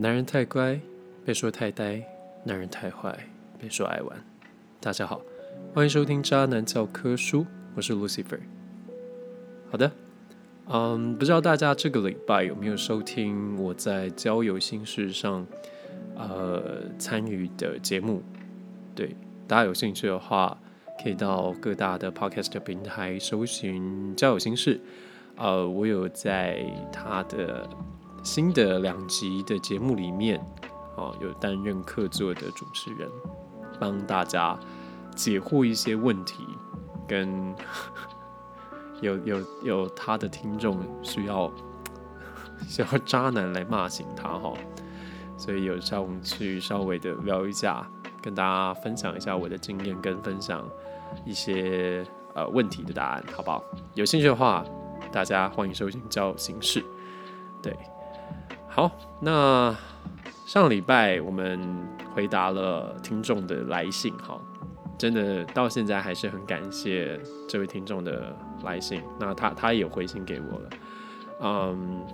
男人太乖，被说太呆；男人太坏，被说爱玩。大家好，欢迎收听《渣男教科书》，我是 Lucifer。好的，嗯，不知道大家这个礼拜有没有收听我在交友心事上呃参与的节目？对，大家有兴趣的话，可以到各大的 Podcast 平台搜寻“交友心事”。呃，我有在他的新的两集的节目里面，哦，有担任客座的主持人，帮大家解惑一些问题，跟 有有有他的听众需要 需要渣男来骂醒他哈，所以有上去稍微的聊一下，跟大家分享一下我的经验，跟分享一些呃问题的答案，好不好？有兴趣的话。大家欢迎收听《交友形式》。对，好，那上礼拜我们回答了听众的来信，哈，真的到现在还是很感谢这位听众的来信。那他他也回信给我了，嗯，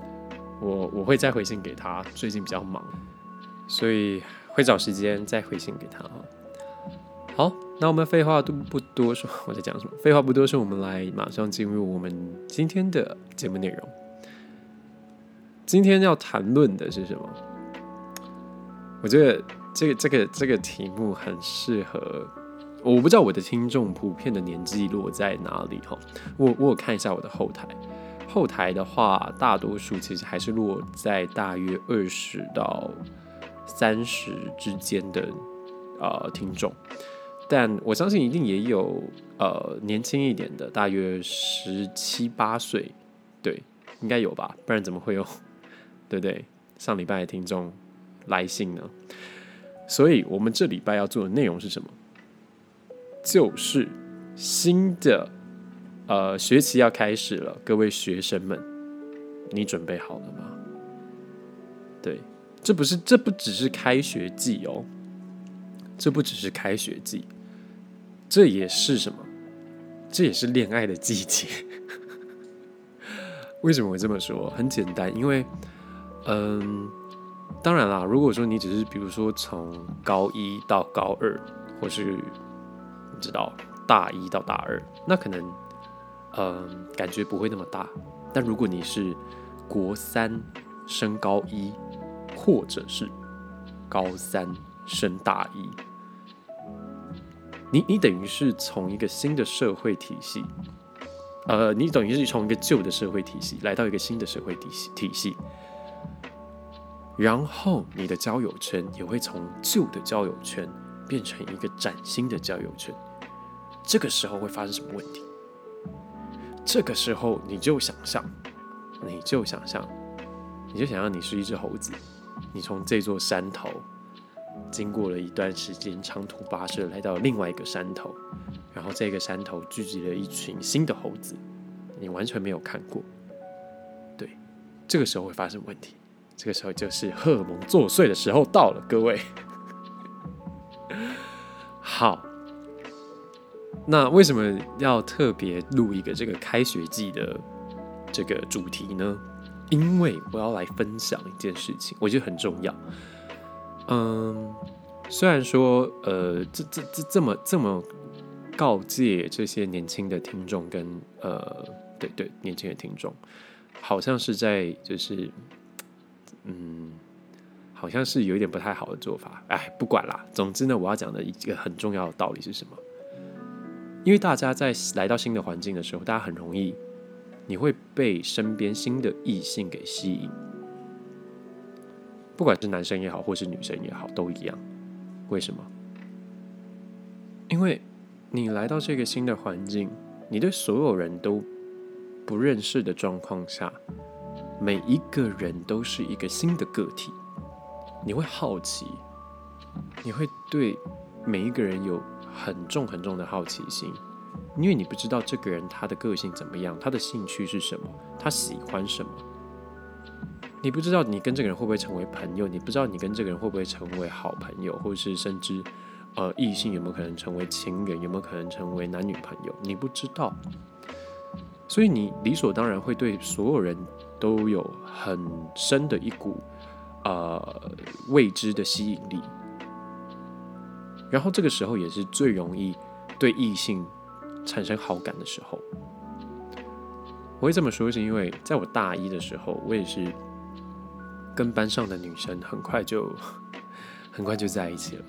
我我会再回信给他，最近比较忙，所以会找时间再回信给他哈。好，那我们废话都不多说，我在讲什么？废话不多说，我们来马上进入我们今天的节目内容。今天要谈论的是什么？我觉得这个这个这个题目很适合。我不知道我的听众普遍的年纪落在哪里哈。我我有看一下我的后台，后台的话，大多数其实还是落在大约二十到三十之间的呃听众。但我相信一定也有呃年轻一点的，大约十七八岁，对，应该有吧，不然怎么会有，对不对？上礼拜的听众来信呢？所以我们这礼拜要做的内容是什么？就是新的呃学期要开始了，各位学生们，你准备好了吗？对，这不是，这不只是开学季哦，这不只是开学季。这也是什么？这也是恋爱的季节。为什么会这么说？很简单，因为，嗯，当然啦，如果说你只是比如说从高一到高二，或是你知道大一到大二，那可能，嗯，感觉不会那么大。但如果你是国三升高一，或者是高三升大一，你你等于是从一个新的社会体系，呃，你等于是从一个旧的社会体系来到一个新的社会体系体系，然后你的交友圈也会从旧的交友圈变成一个崭新的交友圈。这个时候会发生什么问题？这个时候你就想象，你就想象，你就想象你是一只猴子，你从这座山头。经过了一段时间长途跋涉，来到另外一个山头，然后这个山头聚集了一群新的猴子，你完全没有看过。对，这个时候会发生问题，这个时候就是荷尔蒙作祟的时候到了，各位。好，那为什么要特别录一个这个开学季的这个主题呢？因为我要来分享一件事情，我觉得很重要。嗯，虽然说，呃，这这这这么这么告诫这些年轻的听众跟呃，对对，年轻的听众，好像是在就是，嗯，好像是有一点不太好的做法。哎，不管啦，总之呢，我要讲的一个很重要的道理是什么？因为大家在来到新的环境的时候，大家很容易，你会被身边新的异性给吸引。不管是男生也好，或是女生也好，都一样。为什么？因为你来到这个新的环境，你对所有人都不认识的状况下，每一个人都是一个新的个体，你会好奇，你会对每一个人有很重很重的好奇心，因为你不知道这个人他的个性怎么样，他的兴趣是什么，他喜欢什么。你不知道你跟这个人会不会成为朋友，你不知道你跟这个人会不会成为好朋友，或是甚至，呃，异性有没有可能成为情人，有没有可能成为男女朋友，你不知道，所以你理所当然会对所有人都有很深的一股，呃未知的吸引力，然后这个时候也是最容易对异性产生好感的时候。我会这么说，是因为在我大一的时候，我也是跟班上的女生很快就 很快就在一起了。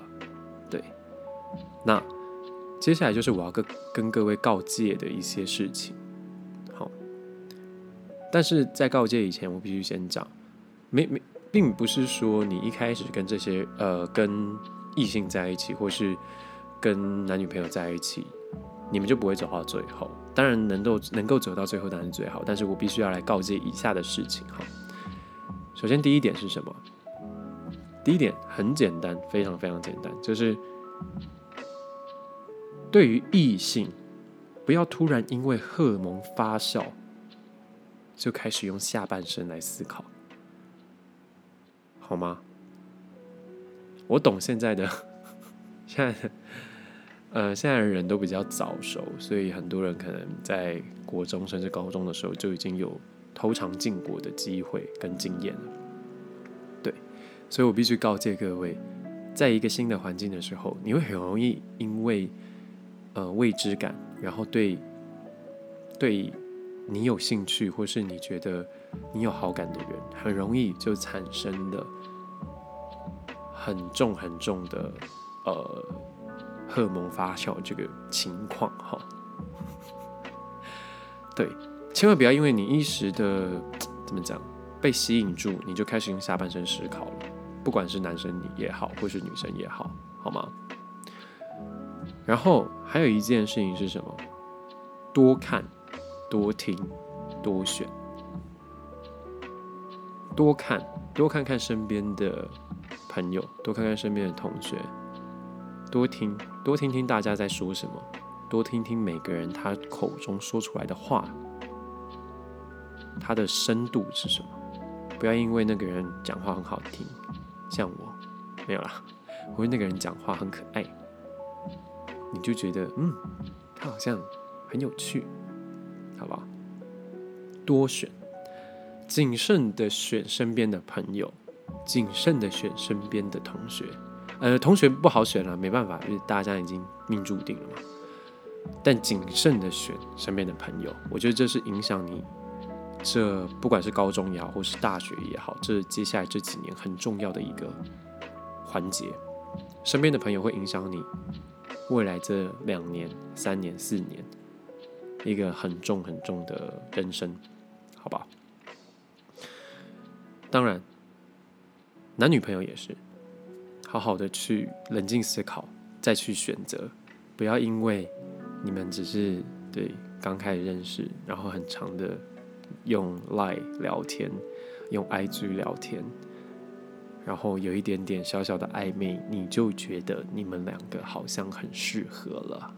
对，那接下来就是我要跟跟各位告诫的一些事情。但是在告诫以前，我必须先讲，没没，并不是说你一开始跟这些呃跟异性在一起，或是跟男女朋友在一起，你们就不会走到最后。当然，能够能够走到最后当然最好，但是我必须要来告诫以下的事情哈。首先，第一点是什么？第一点很简单，非常非常简单，就是对于异性，不要突然因为荷尔蒙发酵，就开始用下半身来思考，好吗？我懂现在的，现在的。呃，现在的人都比较早熟，所以很多人可能在国中甚至高中的时候就已经有偷尝禁果的机会跟经验了。对，所以我必须告诫各位，在一个新的环境的时候，你会很容易因为呃未知感，然后对对你有兴趣或是你觉得你有好感的人，很容易就产生了很重很重的呃。荷尔蒙发酵这个情况哈，对，千万不要因为你一时的怎么讲被吸引住，你就开始用下半身思考了。不管是男生你也好，或是女生也好，好吗？然后还有一件事情是什么？多看、多听、多选，多看多看看身边的朋友，多看看身边的同学。多听，多听听大家在说什么，多听听每个人他口中说出来的话，他的深度是什么？不要因为那个人讲话很好听，像我，没有啦，我为那个人讲话很可爱，你就觉得嗯，他好像很有趣，好不好？多选，谨慎的选身边的朋友，谨慎的选身边的同学。呃，同学不好选了，没办法，因为大家已经命注定了嘛。但谨慎的选身边的朋友，我觉得这是影响你这不管是高中也好，或是大学也好，这接下来这几年很重要的一个环节。身边的朋友会影响你未来这两年、三年、四年一个很重很重的人生，好吧？当然，男女朋友也是。好好的去冷静思考，再去选择，不要因为你们只是对刚开始认识，然后很长的用 Line 聊天，用 IG 聊天，然后有一点点小小的暧昧，你就觉得你们两个好像很适合了。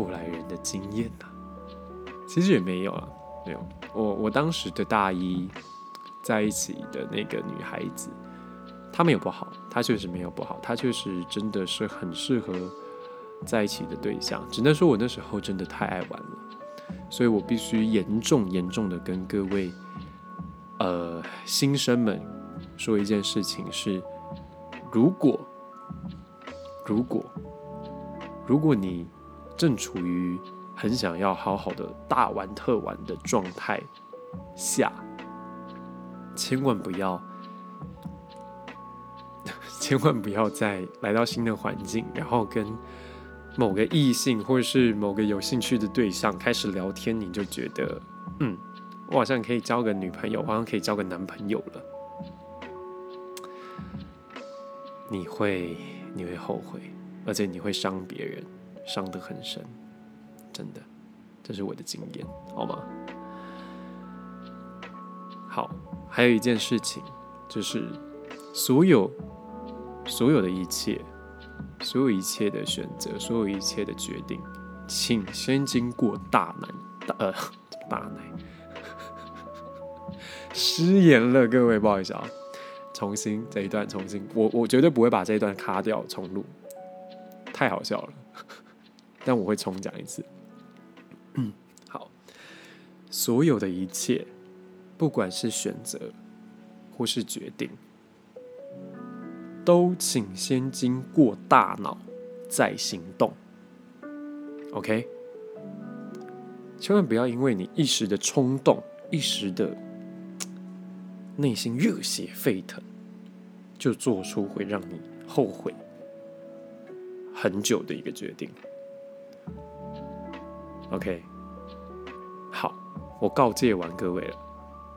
过来人的经验呐，其实也没有啊。没有，我我当时的大一在一起的那个女孩子，她没有不好，她确实没有不好，她确实真的是很适合在一起的对象。只能说我那时候真的太爱玩了，所以我必须严重严重的跟各位呃新生们说一件事情是：如果如果如果你正处于很想要好好的大玩特玩的状态下，千万不要，千万不要在来到新的环境，然后跟某个异性或者是某个有兴趣的对象开始聊天，你就觉得，嗯，我好像可以交个女朋友，我好像可以交个男朋友了，你会你会后悔，而且你会伤别人，伤得很深。真的，这是我的经验，好吗？好，还有一件事情，就是所有所有的一切，所有一切的选择，所有一切的决定，请先经过大难大呃大难，失言了，各位不好意思啊，重新这一段重新，我我绝对不会把这一段卡掉重录，太好笑了，但我会重讲一次。嗯，好，所有的一切，不管是选择或是决定，都请先经过大脑再行动。OK，千万不要因为你一时的冲动、一时的内心热血沸腾，就做出会让你后悔很久的一个决定。OK，好，我告诫完各位了，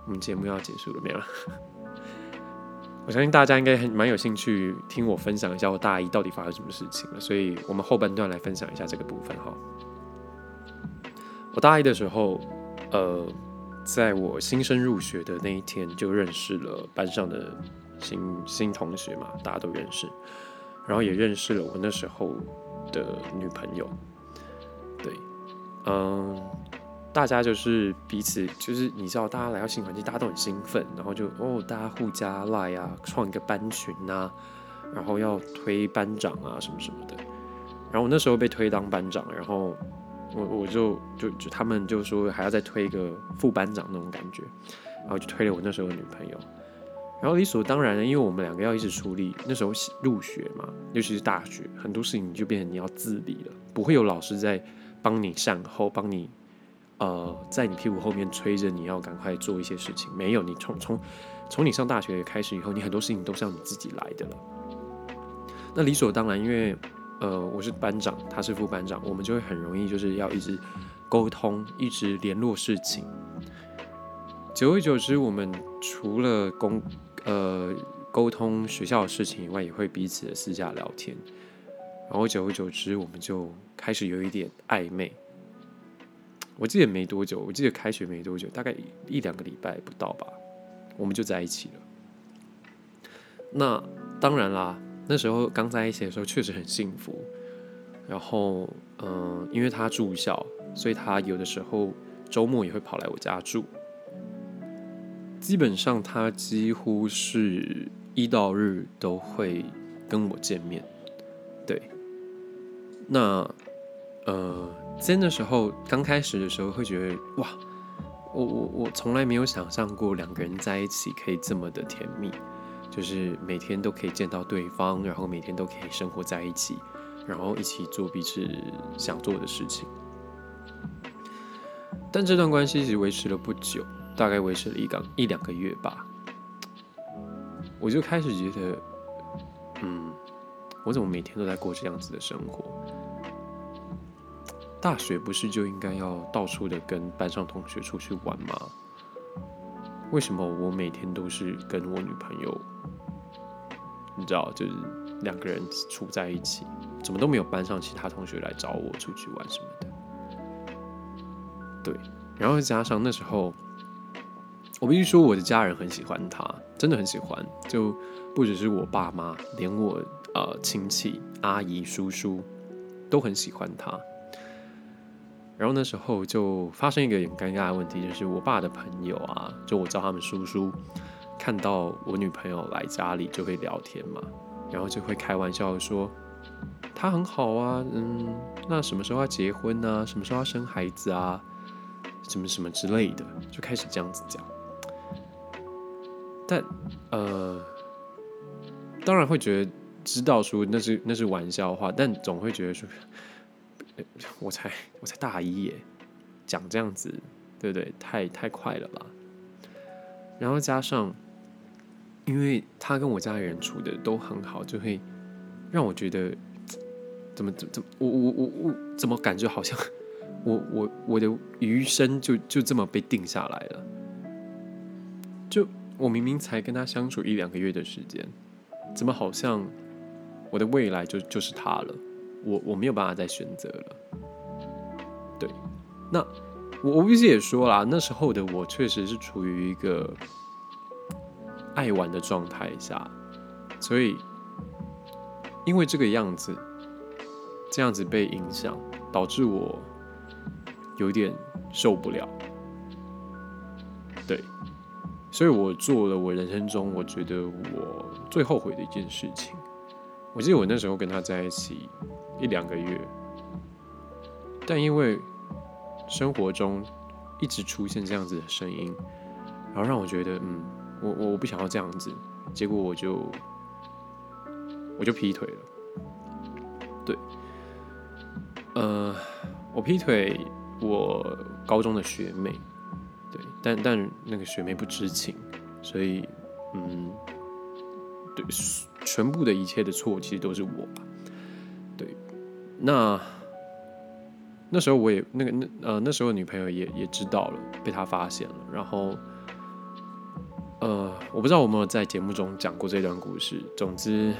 我们节目要结束了没有？我相信大家应该很蛮有兴趣听我分享一下我大一到底发生什么事情了，所以我们后半段来分享一下这个部分哈。我大一的时候，呃，在我新生入学的那一天就认识了班上的新新同学嘛，大家都认识，然后也认识了我那时候的女朋友，嗯，大家就是彼此，就是你知道，大家来到新环境，大家都很兴奋，然后就哦，大家互加赖啊，创一个班群啊，然后要推班长啊，什么什么的。然后我那时候被推当班长，然后我我就就就他们就说还要再推一个副班长那种感觉，然后就推了我那时候的女朋友。然后理所当然的，因为我们两个要一直处理，那时候入学嘛，尤其是大学，很多事情就变成你要自理了，不会有老师在。帮你善后，帮你，呃，在你屁股后面催着你要赶快做一些事情。没有，你从从从你上大学开始以后，你很多事情都是要你自己来的了。那理所当然，因为呃，我是班长，他是副班长，我们就会很容易就是要一直沟通，一直联络事情。久而久之，我们除了公呃沟通学校的事情以外，也会彼此的私下聊天。然后久而久之，我们就开始有一点暧昧。我记得没多久，我记得开学没多久，大概一两个礼拜不到吧，我们就在一起了。那当然啦，那时候刚在一起的时候确实很幸福。然后，嗯，因为他住校，所以他有的时候周末也会跑来我家住。基本上，他几乎是一到日都会跟我见面，那，呃，在那时候刚开始的时候，会觉得哇，我我我从来没有想象过两个人在一起可以这么的甜蜜，就是每天都可以见到对方，然后每天都可以生活在一起，然后一起做彼此想做的事情。但这段关系其实维持了不久，大概维持了一两一两个月吧，我就开始觉得，嗯。我怎么每天都在过这样子的生活？大学不是就应该要到处的跟班上同学出去玩吗？为什么我每天都是跟我女朋友，你知道，就是两个人处在一起，怎么都没有班上其他同学来找我出去玩什么的？对，然后加上那时候，我必须说我的家人很喜欢他，真的很喜欢，就不只是我爸妈，连我。呃，亲戚、阿姨、叔叔都很喜欢他。然后那时候就发生一个很尴尬的问题，就是我爸的朋友啊，就我叫他们叔叔，看到我女朋友来家里就会聊天嘛，然后就会开玩笑说他很好啊，嗯，那什么时候要结婚呢？什么时候要生孩子啊？什么什么之类的，就开始这样子讲。但呃，当然会觉得。知道说那是那是玩笑话，但总会觉得说，我才我才大一耶，讲这样子，对不对？太太快了吧？然后加上，因为他跟我家里人处的都很好，就会让我觉得，怎么怎怎我我我我怎么感觉好像我我我的余生就就这么被定下来了？就我明明才跟他相处一两个月的时间，怎么好像？我的未来就就是他了，我我没有办法再选择了。对，那我我必须也说啦，那时候的我确实是处于一个爱玩的状态下，所以因为这个样子，这样子被影响，导致我有点受不了。对，所以我做了我人生中我觉得我最后悔的一件事情。我记得我那时候跟他在一起一两个月，但因为生活中一直出现这样子的声音，然后让我觉得，嗯，我我我不想要这样子，结果我就我就劈腿了。对，呃，我劈腿我高中的学妹，对，但但那个学妹不知情，所以，嗯，对，全部的一切的错其实都是我吧。对，那。那时候我也那个那呃那时候女朋友也也知道了，被他发现了。然后，呃，我不知道我有没有在节目中讲过这段故事。总之，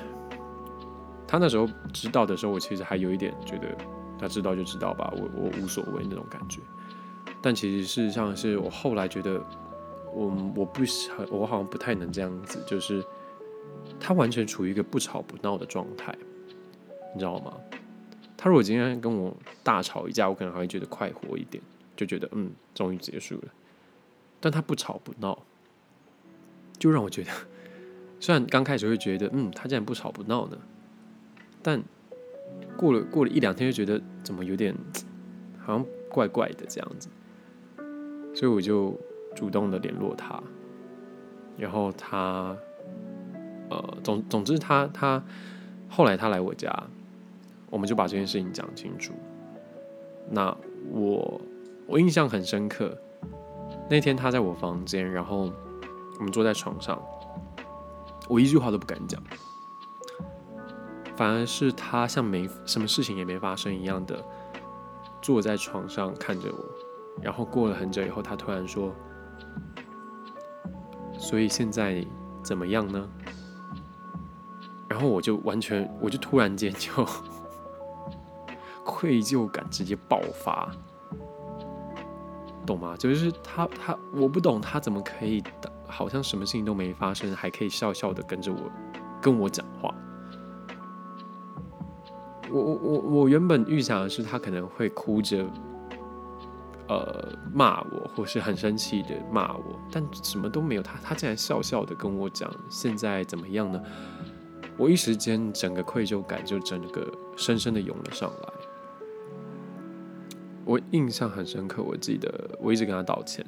他那时候知道的时候，我其实还有一点觉得，他知道就知道吧，我我无所谓那种感觉。但其实事实上是我后来觉得，我我不我好像不太能这样子，就是他完全处于一个不吵不闹的状态，你知道吗？他如果今天跟我大吵一架，我可能还会觉得快活一点，就觉得嗯，终于结束了。但他不吵不闹，就让我觉得，虽然刚开始会觉得嗯，他竟然不吵不闹呢，但过了过了一两天，就觉得怎么有点好像怪怪的这样子，所以我就主动的联络他，然后他呃总总之他他后来他来我家。我们就把这件事情讲清楚。那我我印象很深刻，那天他在我房间，然后我们坐在床上，我一句话都不敢讲，反而是他像没什么事情也没发生一样的坐在床上看着我。然后过了很久以后，他突然说：“所以现在怎么样呢？”然后我就完全，我就突然间就。愧疚感直接爆发，懂吗？就是他他我不懂他怎么可以好像什么事情都没发生，还可以笑笑的跟着我跟我讲话。我我我我原本预想的是他可能会哭着，呃骂我，或是很生气的骂我，但什么都没有。他他竟然笑笑的跟我讲现在怎么样呢？我一时间整个愧疚感就整个深深的涌了上来。我印象很深刻，我记得我一直跟他道歉，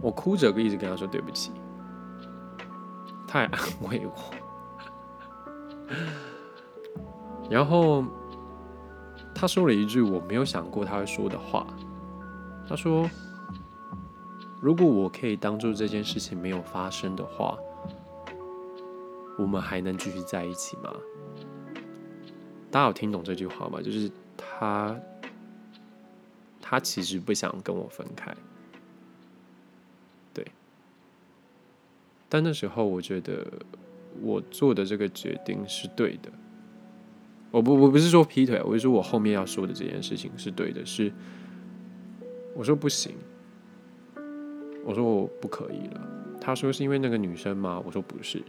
我哭着一直跟他说对不起，他也安慰我，然后他说了一句我没有想过他会说的话，他说：“如果我可以当做这件事情没有发生的话，我们还能继续在一起吗？”大家有听懂这句话吗？就是。他，他其实不想跟我分开，对。但那时候我觉得我做的这个决定是对的。我不，我不是说劈腿，我是说我后面要说的这件事情是对的。是，我说不行，我说我不可以了。他说是因为那个女生吗？我说不是。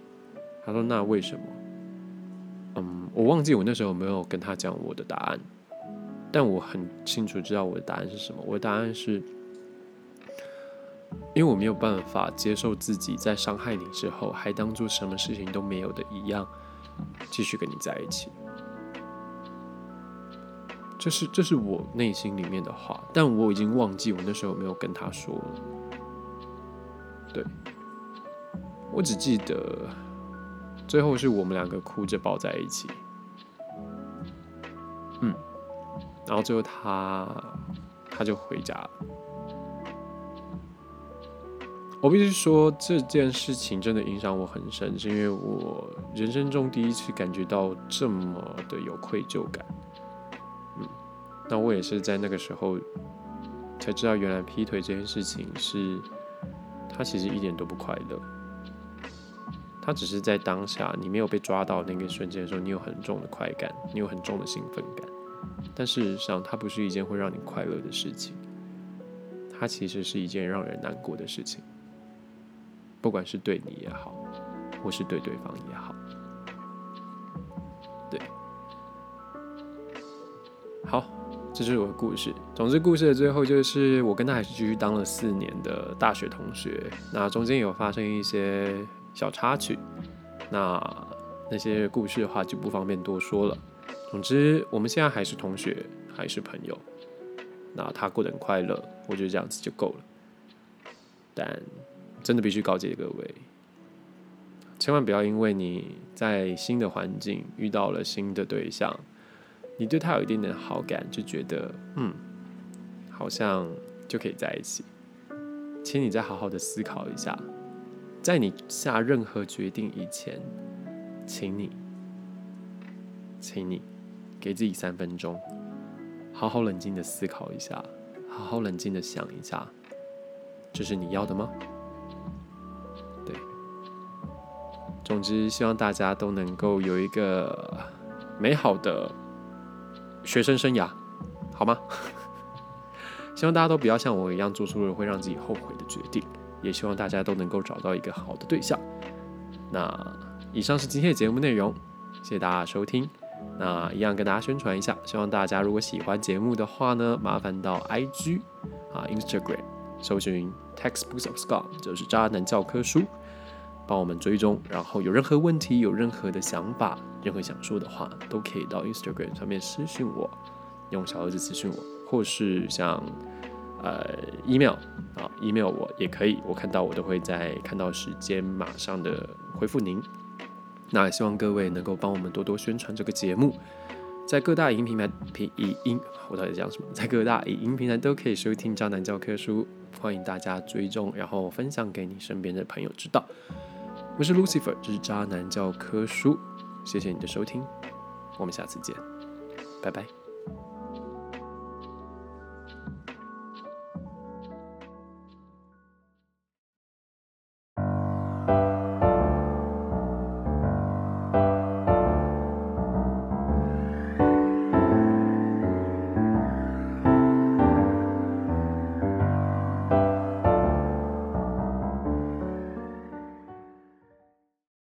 他说那为什么？嗯，我忘记我那时候有没有跟他讲我的答案。但我很清楚知道我的答案是什么。我的答案是，因为我没有办法接受自己在伤害你之后，还当做什么事情都没有的一样，继续跟你在一起。这是这是我内心里面的话，但我已经忘记我那时候没有跟他说了。对，我只记得最后是我们两个哭着抱在一起。嗯。然后最后他他就回家了。我必须说这件事情真的影响我很深，是因为我人生中第一次感觉到这么的有愧疚感。嗯，那我也是在那个时候才知道，原来劈腿这件事情是，他其实一点都不快乐。他只是在当下你没有被抓到那个瞬间的时候，你有很重的快感，你有很重的兴奋感。但事实上，它不是一件会让你快乐的事情，它其实是一件让人难过的事情。不管是对你也好，或是对对方也好，对，好，这就是我的故事。总之，故事的最后就是我跟他还是继续当了四年的大学同学。那中间有发生一些小插曲，那那些故事的话就不方便多说了。总之，我们现在还是同学，还是朋友。那他过得很快乐，我觉得这样子就够了。但真的必须告诫各位，千万不要因为你在新的环境遇到了新的对象，你对他有一点点好感，就觉得嗯，好像就可以在一起。请你再好好的思考一下，在你下任何决定以前，请你，请你给自己三分钟，好好冷静的思考一下，好好冷静的想一下，这是你要的吗？对，总之希望大家都能够有一个美好的学生生涯，好吗？希望大家都不要像我一样做出了会让自己后悔的决定，也希望大家都能够找到一个好的对象。那以上是今天的节目内容，谢谢大家收听。那一样跟大家宣传一下，希望大家如果喜欢节目的话呢，麻烦到 IG 啊 Instagram 搜寻 Textbooks of Scott，就是渣男教科书，帮我们追踪。然后有任何问题、有任何的想法、任何想说的话，都可以到 Instagram 上面私信我，用小盒子私信我。或是像呃 email 啊 email 我也可以，我看到我都会在看到时间马上的回复您。那希望各位能够帮我们多多宣传这个节目，在各大影音平台、平影音，我到底讲什么？在各大影音平台都可以收听《渣男教科书》，欢迎大家追踪，然后分享给你身边的朋友知道。我是 Lucifer，这是《渣男教科书》，谢谢你的收听，我们下次见，拜拜。